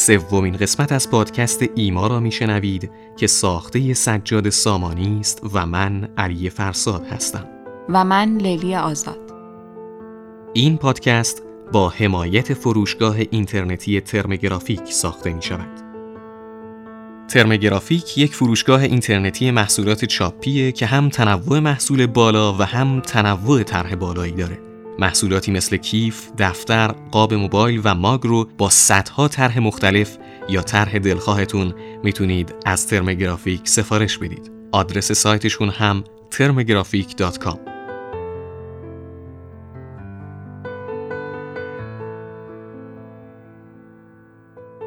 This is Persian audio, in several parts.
سومین قسمت از پادکست ایما را میشنوید که ساخته سجاد سامانی است و من علی فرساد هستم و من لیلی آزاد این پادکست با حمایت فروشگاه اینترنتی ترمگرافیک ساخته می شود. ترمگرافیک یک فروشگاه اینترنتی محصولات چاپیه که هم تنوع محصول بالا و هم تنوع طرح بالایی داره. محصولاتی مثل کیف، دفتر، قاب موبایل و ماگ رو با صدها طرح مختلف یا طرح دلخواهتون می‌تونید از ترمگرافیک سفارش بدید. آدرس سایتشون هم termographic.com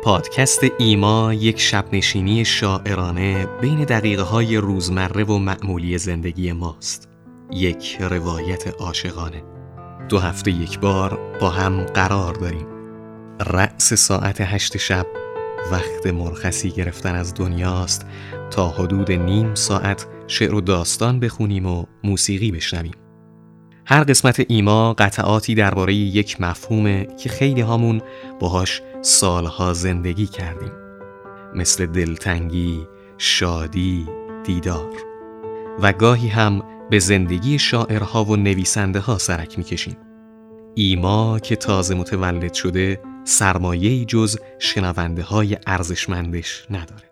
پادکست ایما یک شبنشینی شاعرانه بین دقیقه های روزمره و معمولی زندگی ماست. یک روایت عاشقانه. دو هفته یک بار با هم قرار داریم. رأس ساعت هشت شب وقت مرخصی گرفتن از دنیاست تا حدود نیم ساعت شعر و داستان بخونیم و موسیقی بشنویم. هر قسمت ایما قطعاتی درباره یک مفهومه که خیلی هامون باهاش سالها زندگی کردیم. مثل دلتنگی، شادی، دیدار. و گاهی هم به زندگی شاعرها و نویسنده ها سرک می‌کشیم. ایما که تازه متولد شده سرمایه جز شنونده های ارزشمندش نداره.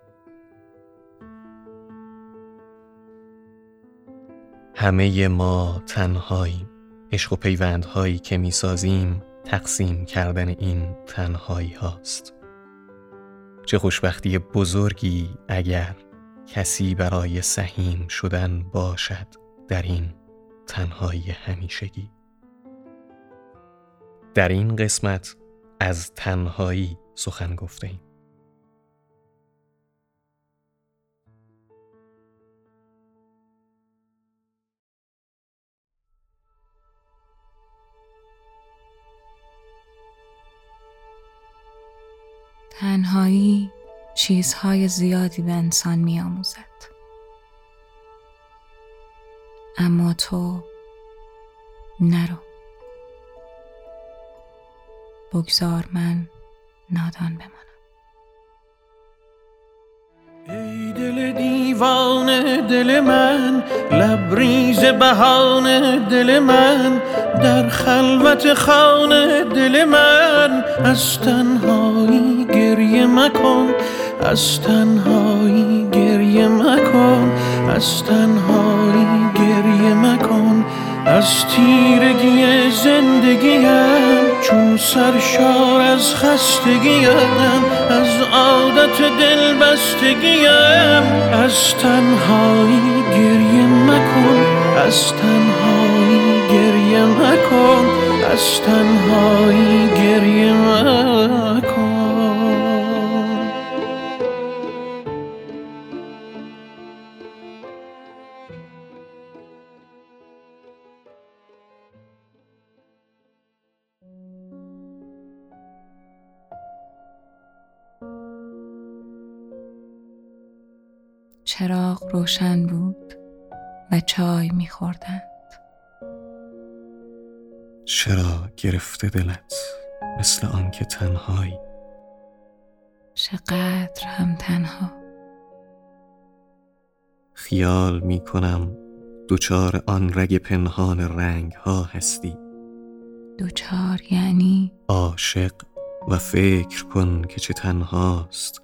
همه ما تنهاییم. عشق و پیوندهایی که می‌سازیم تقسیم کردن این تنهایی هاست. چه خوشبختی بزرگی اگر کسی برای سهیم شدن باشد. در این تنهایی همیشگی در این قسمت از تنهایی سخن گفته ایم. تنهایی چیزهای زیادی به انسان می آموزد. اما تو نرو. بگذار من نادان بمانم. ای دل دیوانه دل من لبریز بهانه دل من در خلوت خانه دل من. از تنهایی گریه مکن از تنهایی گریه مکن از تنهایی از تیرگی زندگیم چون سرشار از خستگیم از عادت دل بستگیم از تنهایی گریه مکن از تنهایی گریه مکن از تنهایی گریه مکن. چراغ روشن بود و چای میخوردند. چرا گرفته دلت مثل آنکه تنهایی؟ چقدر هم تنها. خیال می کنم دوچار آن رگ پنهان رنگ ها هستی. دوچار یعنی؟ عاشق و فکر کن که چه تنهاست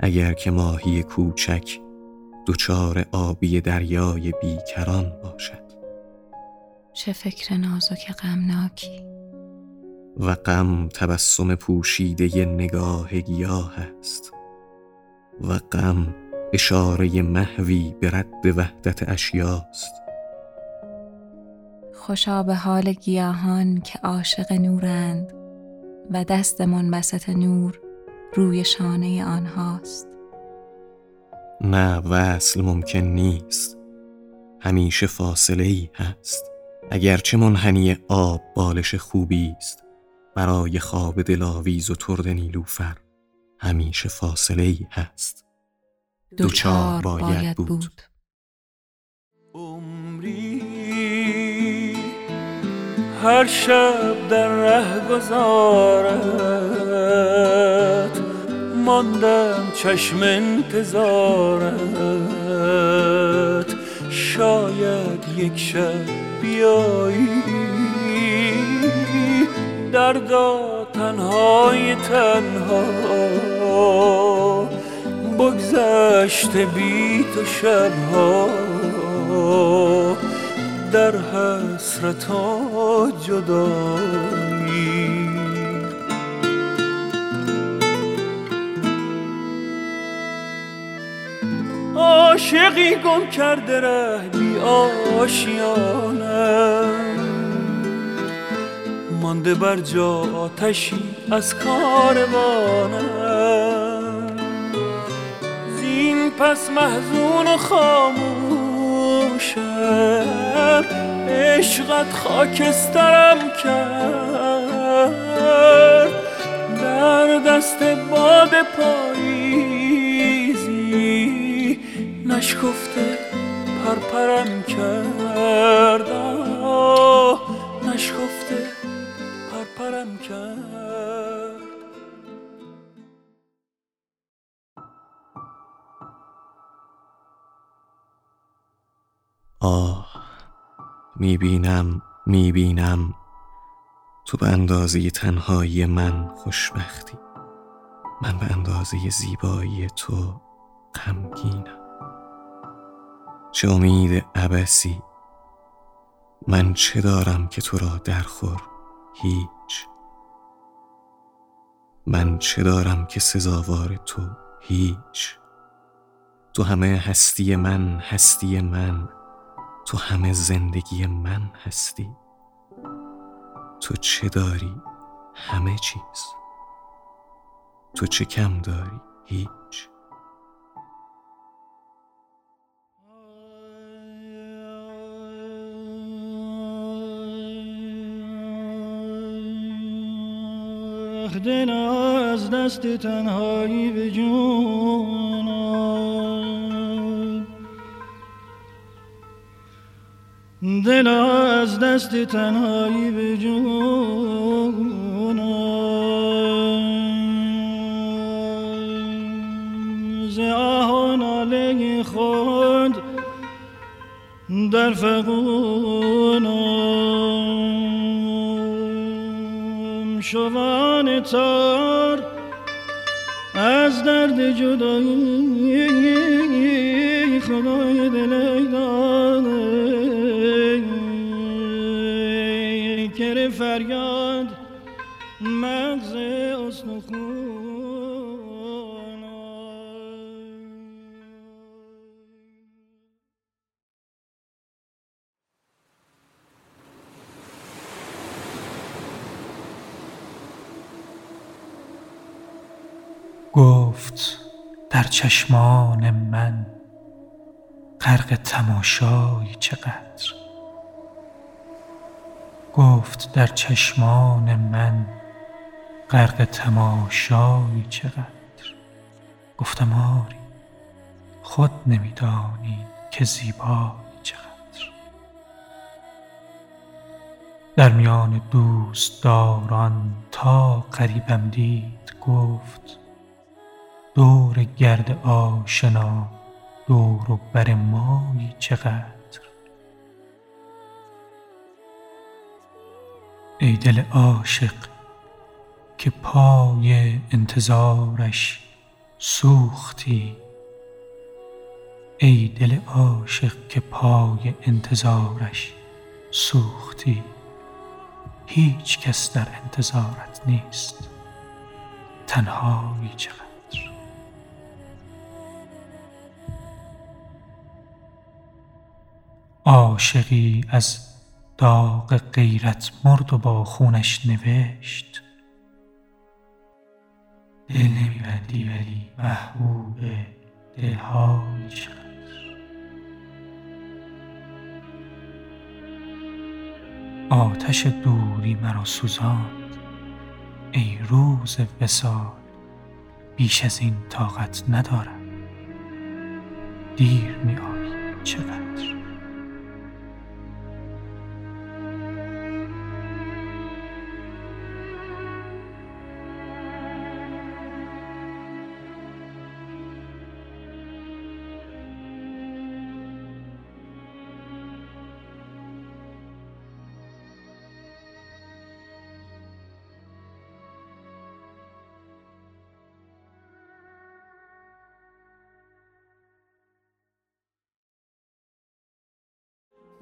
اگر که ماهی کوچک دوچار آبی دریای بیکران باشد. چه فکر نازک غمناکی. و غم تبسم پوشیده نگاه گیاه است. و غم اشاره محوی به رد وحدت اشیاست. خوشا به حال گیاهان که عاشق نورند و دست منبسط نور روی شانه آنهاست. نه وصل ممکن نیست. همیشه فاصله ای هست اگرچه منحنی آب بالش خوبی است. برای خواب دلاویز و ترد نیلوفر همیشه فاصله ای هست. دوچار باید بود. عمری هر شب در ره گذارد. ماندم چشم انتظارت. شاید یک شب بیایی. دردا تنهای تنها بگذشته بی تو شبها. در حسرت جدایی عاشقی گم کرده ره بی آشیانم مانده بر جا آتشی از کاروانم زین پس محزون و خاموشم عشقت خاکسترم کرد. در دست باد نشکفته پرپرم کرد نشکفته پرپرم کرد آه می‌بینم می‌بینم. تو به اندازه تنهایی من خوشبختی. من به اندازه زیبایی تو غمگینم. چه امید عبسی من چه دارم که تو را درخور؟ هیچ. من چه دارم که سزاوار تو؟ هیچ. تو همه هستی من هستی من. تو همه زندگی من هستی. تو چه داری؟ همه چیز. تو چه کم داری؟ هیچ. دل از دست تنهایی به جون دل از دست تنهایی به جون ز آه ناله خود در فقونم شوان تار از درد جدایی خدای دل داده کر فریاد چشمان من غرق تماشایی چقدر؟ گفت در چشمان من غرق تماشایی چقدر؟ گفتم آری خود نمیدانی که زیبایی چقدر. در میان دوستداران تا قریبم دید گفت دور گرد آشنا دور و بر مایی چقدر؟ ای دل عاشق که پای انتظارش سوختی ای دل عاشق که پای انتظارش سوختی. هیچ کس در انتظارت نیست تنهایی چقدر؟ عاشقی از داغ غیرت مرد و با خونش نوشت. دل نمیبندی ولی محبوب دلهای چقدر آتش دوری مرا سوزاند. ای روز وسال بیش از این طاقت ندارم. دیر می آیی چقدر؟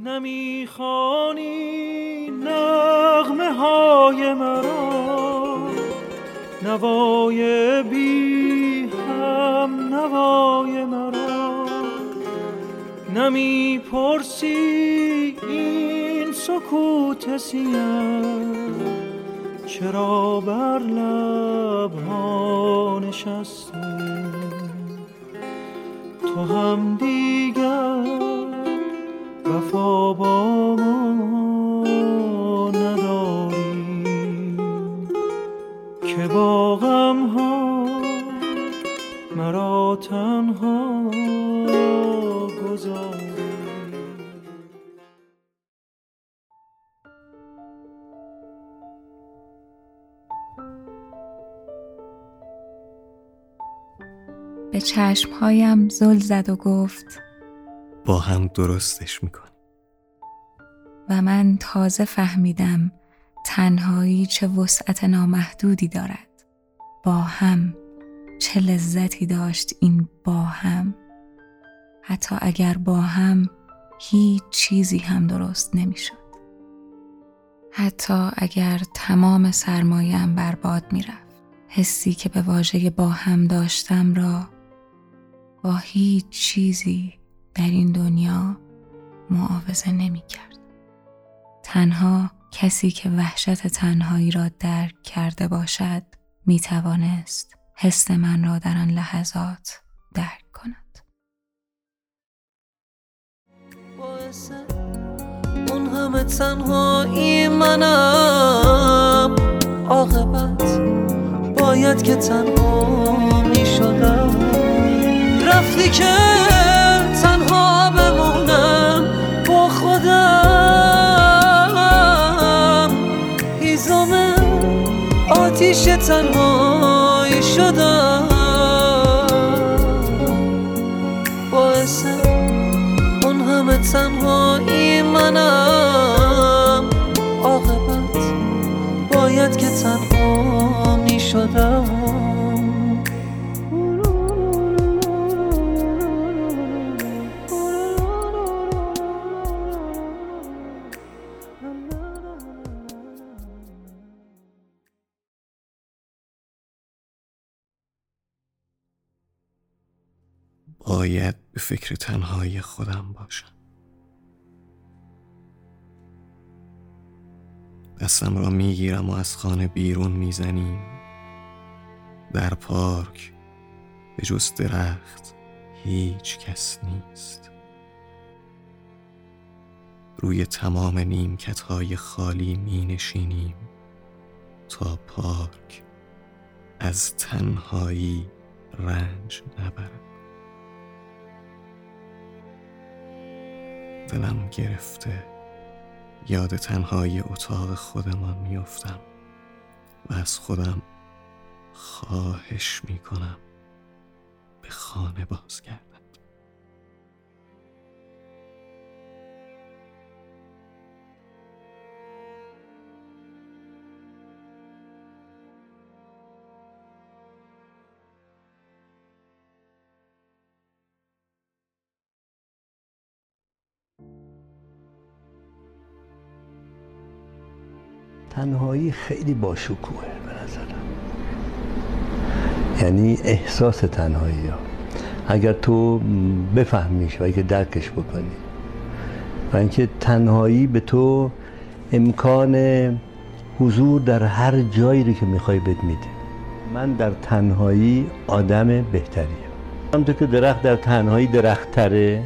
نمی‌خوانی نغمه های مرا نوای بی هم نوای مرا. نمی‌پرسی این سکوت سیم چرا بر لب ها نشسته؟ تو هم دیگر وفا با ما نداری که با غم ها مرا تنها گذاری. به چشمهایم زل زد و گفت با هم درستش می‌کنی و من تازه فهمیدم تنهایی چه وسعت نامحدودی دارد. با هم چه لذتی داشت این با هم. حتی اگر با هم هیچ چیزی هم درست نمی‌شد. حتی اگر تمام سرمایه‌ام برباد می‌رفت حسی که به واژه با هم داشتم را با هیچ چیزی در این دنیا معاوضه نمی کرد. تنها کسی که وحشت تنهایی را درک کرده باشد می توانست حس من را در آن لحظات درک کند. اون همه تنهایی منم عاقبت باید که تنها می شدم رفتی که آتیش تنهایی شدم. باعث اون همه تنهایی منم. عاقبت باید که تنها می شدم باید به فکر تنهایی خودم باشم. دستم را می‌گیرم و از خانه بیرون می‌زنیم. در پارک به جز درخت هیچ کس نیست. روی تمام نیمکت های خالی می نشینیم تا پارک از تنهایی رنج نبرد. دلم گرفته. یاد تنهای اتاق خودمان میافتم و از خودم خواهش می‌کنم به خانه بازگردم تنهایی خیلی باشکوهه به نظرم. یعنی احساس تنهایی ها. اگر تو بفهمیش و اگه درکش بکنی و اینکه تنهایی به تو امکان حضور در هر جایی رو که می‌خوای بد میده. من در تنهایی آدم بهتریم. همونطور که درخت در تنهایی درخت تره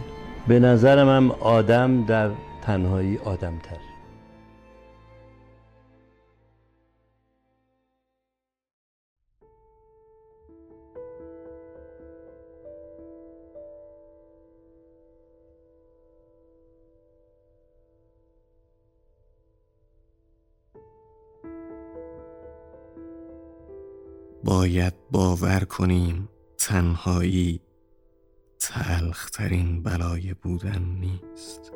به نظرم هم آدم در تنهایی آدم تر باید باور کنیم تنهایی تلخترین بلای بودن نیست.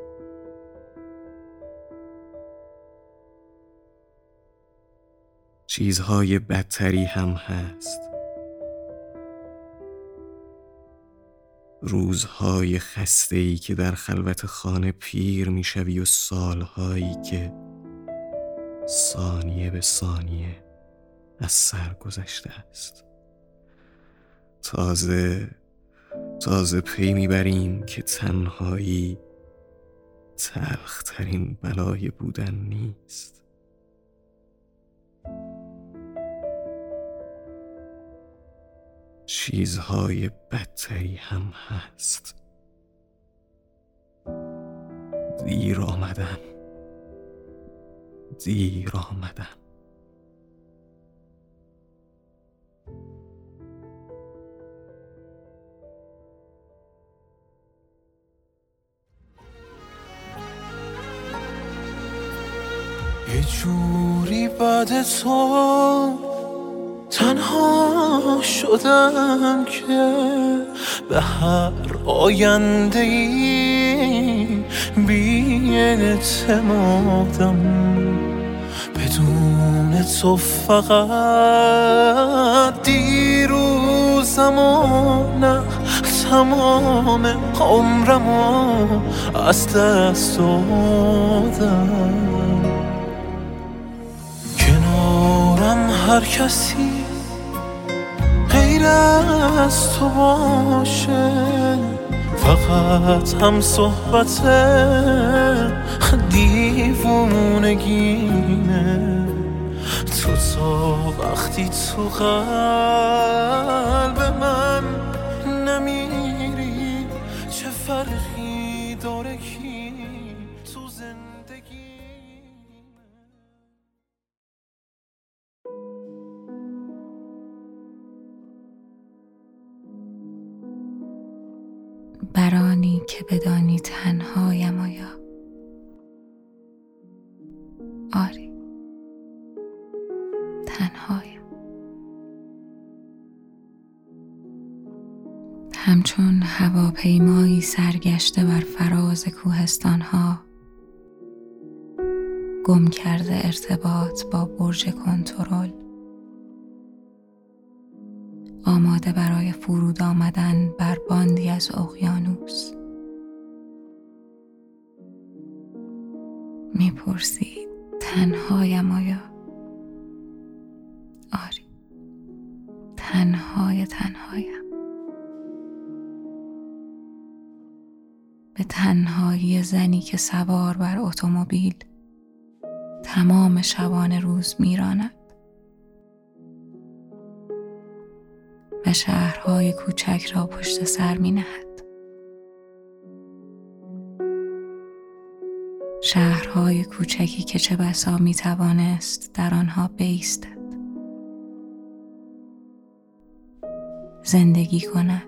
چیزهای بدتری هم هست. روزهای خسته ای که در خلوت خانه پیر می‌شوی و سالهایی که ثانیه به ثانیه از سر گذشته است. تازه تازه پی می‌بریم که تنهایی تلخترین بلای بودن نیست. چیزهای بدتری هم هست. دیر آمدن. دیر آمدن. یه جوری بعد تو تنها شدم که به هر آینده ای بی اعتمادم. بدون تو فقط دیروزم و نه تمام عمرم از دست دادم. هر کسی غیر از تو باشه فقط هم صحبت دیوونگینه. تو تا وقتی تو قلب من نمیری چه فرقی برانی که بدانی تنهایم آیا؟ آری. تنهایم. همچون هواپیمایی سرگشته بر فراز کوهستانها گم کرده ارتباط با برج کنترل آماده برای فرود آمدن بر باندی از اقیانوس. می‌پرسید تنهایم آیا؟ آری تنهای تنهایم. به تنهایی زنی که سوار بر اتومبیل تمام شبانه روز میراند. شهرهای کوچک را پشت سر می نهد. شهرهای کوچکی که چه بسا می توانست در آنها بیستد. زندگی کند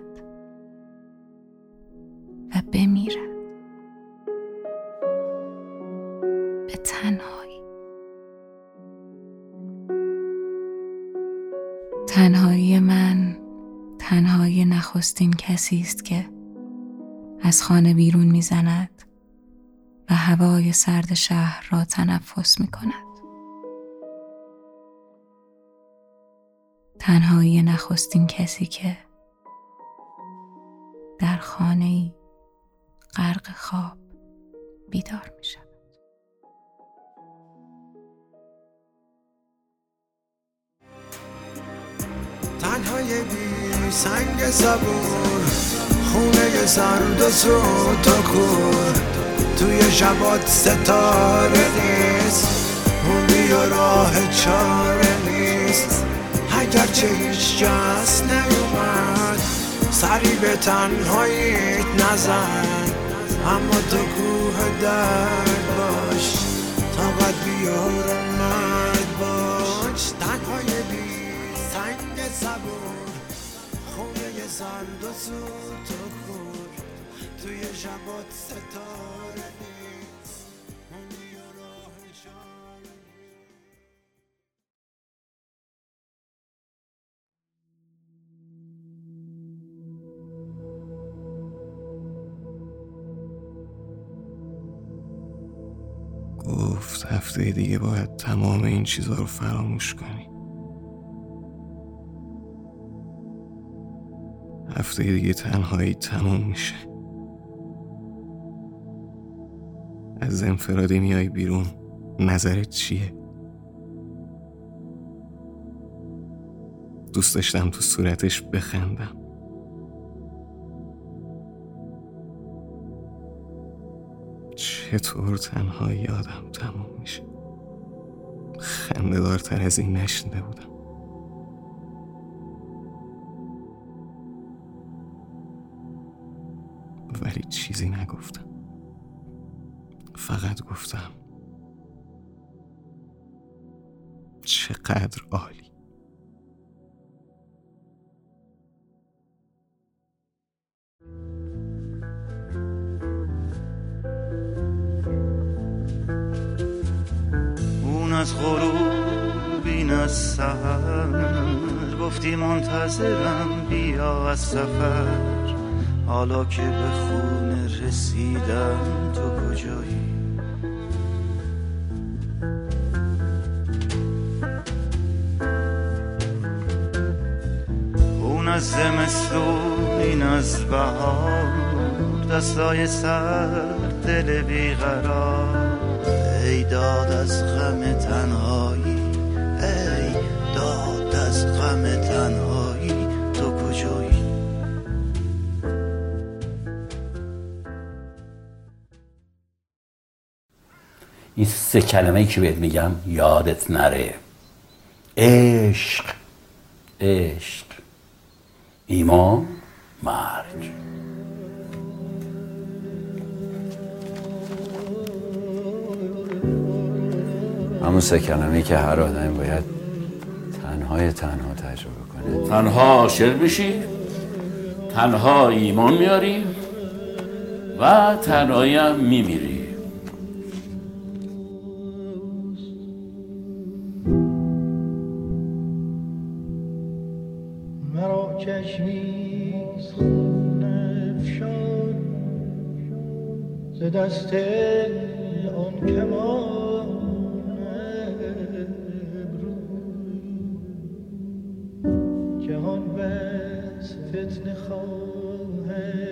و بمیرد نخستین کسی است که از خانه بیرون می‌زند و هوای سرد شهر را تنفس می کند. تنهایی نخستین کسی که در خانه ای غرق خواب بیدار می شود. تنهای بی سنگ زبور خونه سرد و سوت و کور. توی شبات ستاره نیست موندی و راه چاره نیست. اگرچه هیچ کس نیومد سری به تنهاییت نزن. اما تو کوه درد باش طاقت بیار خونه زرد و سوت و کور. توی شبات ستاره گفت هفته دیگه باید تمام این چیزها رو فراموش کنی. هفته دیگه تنهایی تموم میشه. از انفرادی میای بیرون نظرت چیه؟ دوست داشتم تو صورتش بخندم. چطور تنهایی آدم تموم میشه؟ خنده دارتر از این نشنده بودم. چیزی نگفتم. فقط گفتم چقدر عالی. اون از غروب این از سهر گفتی منتظرم بیا از سفر. حالا که به خونه رسیدم تو کجایی؟ اون از زمستون این از بهار دستای سر دل بیقرار. ای داد از غم تنهایی ای داد از غم تنهایی. این سه کلمه ای که بهت میگم یادت نره. عشق. عشق. ایمان مرگ. همون سه کلمه که هر آدمی باید تنهای تنها تجربه کنه. تنها عاشق بشی تنها ایمان میاری و تنهایی هم میمیری. فتنه خواهد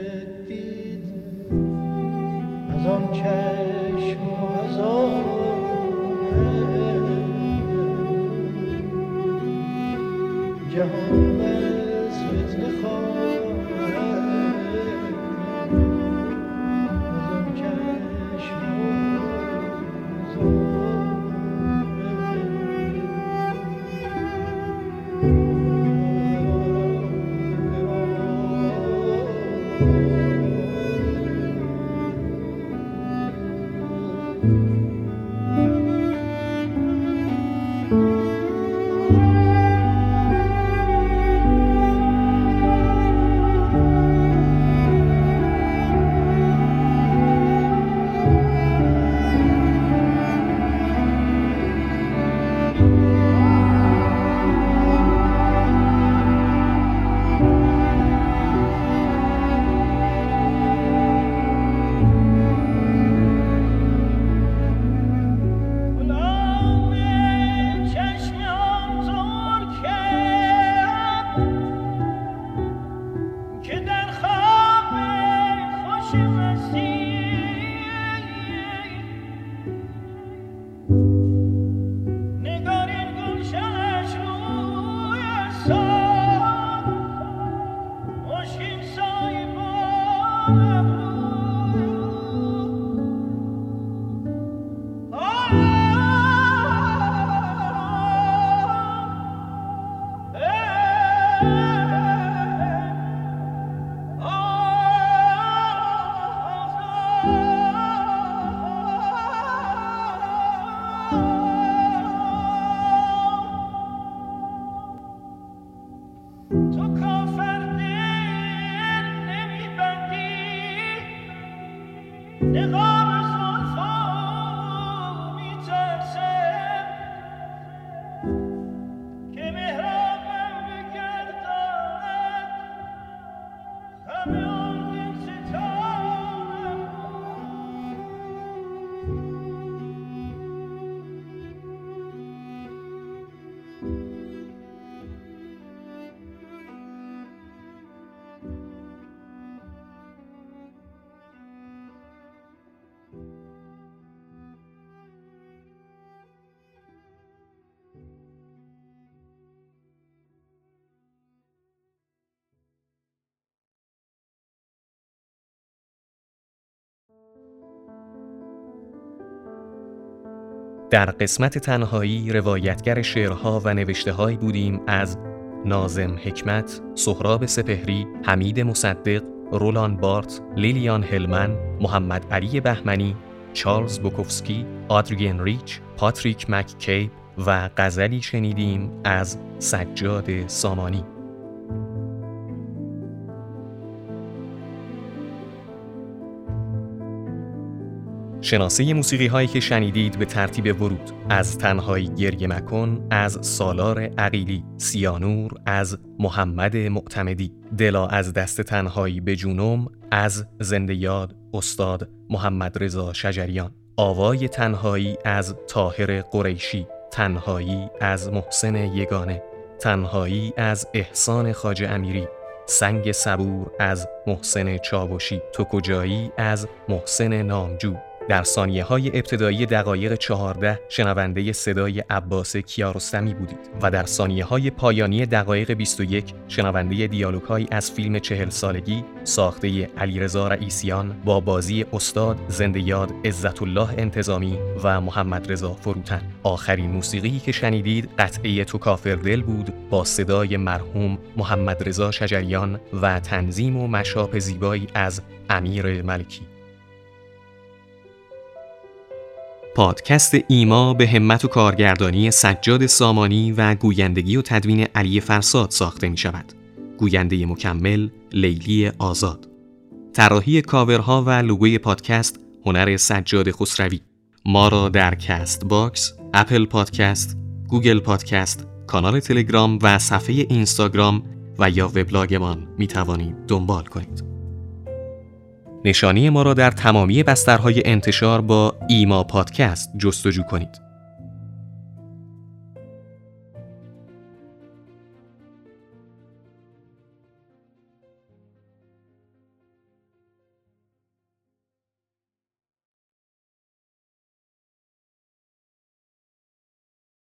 در قسمت تنهایی روایتگر شعرها و نوشته بودیم از نازم حکمت، سهراب سپهری، حمید مصدق، رولان بارت، لیلیان هلمن، محمد علی بهمنی، چارلز بوکوفسکی، آدریگن ریچ، پاتریک مککی و غزلی شنیدیم از سجاد سامانی. شناسه موسیقی هایی که شنیدید به ترتیب ورود. از تنهایی گریه مکن از سالار عقیلی سیانور از محمد معتمدی. دلا از دست تنهایی به جونم از زنده یاد استاد محمد رضا شجریان. آوای تنهایی از تاهر قریشی تنهایی از محسن یگانه تنهایی از احسان خاج امیری. سنگ صبور از محسن چاوشی تو کجایی از محسن نامجو. در ثانیه های ابتدایی دقایق 14 شنونده صدای عباس کیارستمی بودید و در ثانیه های پایانی دقایق 21 شنونده دیالوگ های از فیلم چهل سالگی ساخته علیرضا رئیسیان با بازی استاد زنده یاد عزت الله انتظامی و محمد رضا فروتن. آخرین موسیقی که شنیدید قطعه تو کافر دل بود با صدای مرحوم محمد رضا شجریان و تنظیم و مشاپ زیبایی از امیر ملکی. پادکست ایما به همت و کارگردانی سجاد سامانی و گویندگی و تدوین علی فرساد ساخته می شود. گوینده مکمل لیلی آزاد. طراحی کاورها و لوگوی پادکست هنر سجاد خسروی. ما را در Castbox، Apple Podcast، Google Podcast، کانال تلگرام و صفحه اینستاگرام و یا وبلاگمان می توانید دنبال کنید. نشانی ما را در تمامی بسترهای انتشار با ایما پادکست جستجو کنید.